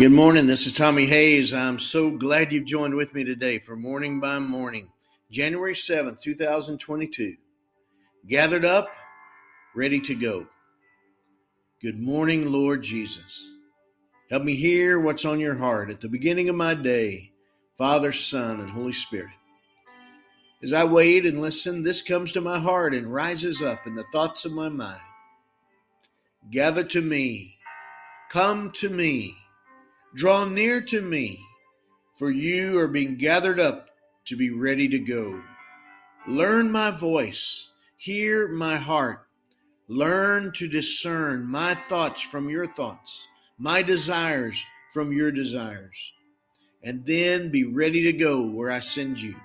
Good morning. This is Tommy Hayes. I'm so glad you've joined with me today for Morning by Morning, January 7th, 2022. Gathered up, ready to go. Good morning, Lord Jesus. Help me hear what's on your heart at the beginning of my day, Father, Son, and Holy Spirit. As I wait and listen, this comes to my heart and rises up in the thoughts of my mind. Gather to me, come to me Draw near to me, for you are being gathered up to be ready to go. Learn my voice, hear my heart. Learn to discern my thoughts from your thoughts, my desires from your desires. And then be ready to go where I send you,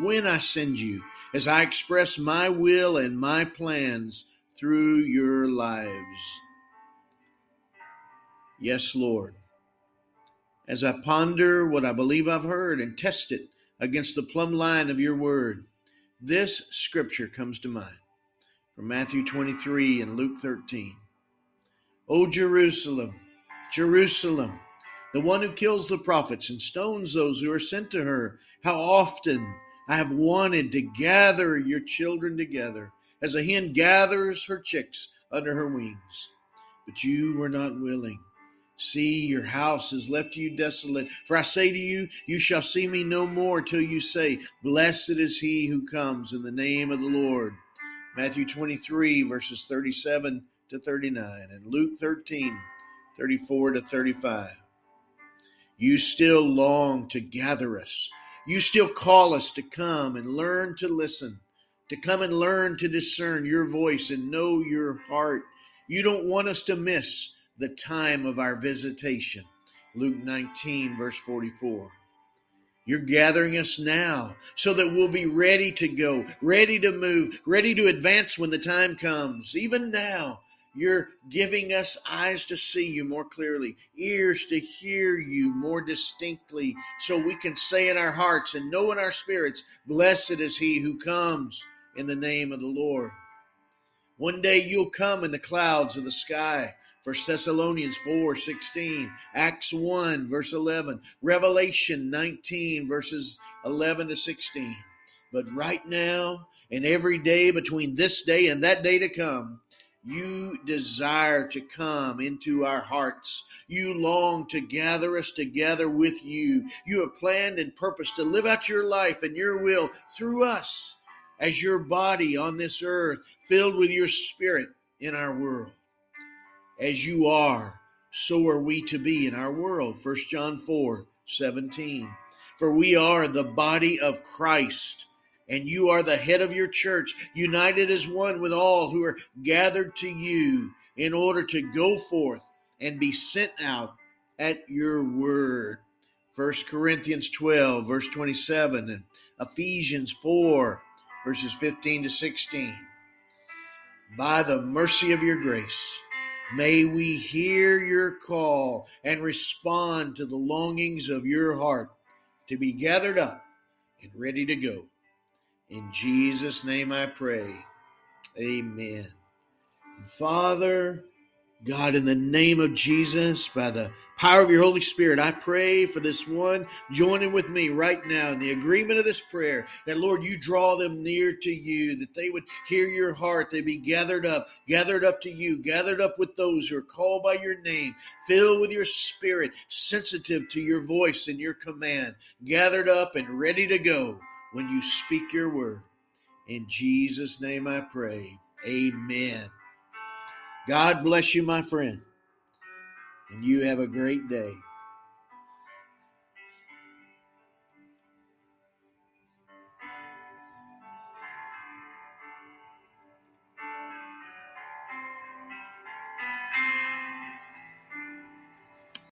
when I send you, as I express my will and my plans through your lives. Yes, Lord as I ponder what I believe I've heard and test it against the plumb line of your word, this scripture comes to mind from Matthew 23 and Luke 13. O Jerusalem, Jerusalem, the one who kills the prophets and stones those who are sent to her, how often I have wanted to gather your children together as a hen gathers her chicks under her wings, but you were not willing. See, your house is left to you desolate. For I say to you, you shall see me no more till you say, Blessed is he who comes in the name of the Lord. Matthew 23, verses 37 to 39, and Luke 13, 34 to 35. You still long to gather us. You still call us to come and learn to listen, to come and learn to discern your voice and know your heart. You don't want us to miss the time of our visitation. Luke 19, verse 44. You're gathering us now so that we'll be ready to go, ready to move, ready to advance when the time comes. Even now, you're giving us eyes to see you more clearly, ears to hear you more distinctly, so we can say in our hearts and know in our spirits, Blessed is he who comes in the name of the Lord. One day you'll come in the clouds of the sky 1 Thessalonians 4 16, Acts 1 verse 11, Revelation 19 verses 11 to 16. But right now and every day between this day and that day to come, you desire to come into our hearts. You long to gather us together with you. You have planned and purposed to live out your life and your will through us as your body on this earth, filled with your spirit in our world as you are, so are we to be in our world. 1 John 4 17. For we are the body of Christ, and you are the head of your church, united as one with all who are gathered to you in order to go forth and be sent out at your word. 1 Corinthians 12, verse 27, and Ephesians 4, verses 15 to 16. By the mercy of your grace, May we hear your call and respond to the longings of your heart to be gathered up and ready to go. In Jesus' name I pray. Amen. Father, God, in the name of Jesus, by the power of your Holy Spirit, I pray for this one joining with me right now in the agreement of this prayer that, Lord, you draw them near to you, that they would hear your heart, they be gathered up, gathered up to you, gathered up with those who are called by your name, filled with your spirit, sensitive to your voice and your command, gathered up and ready to go when you speak your word. In Jesus' name I pray. Amen. God bless you, my friend. And you have a great day.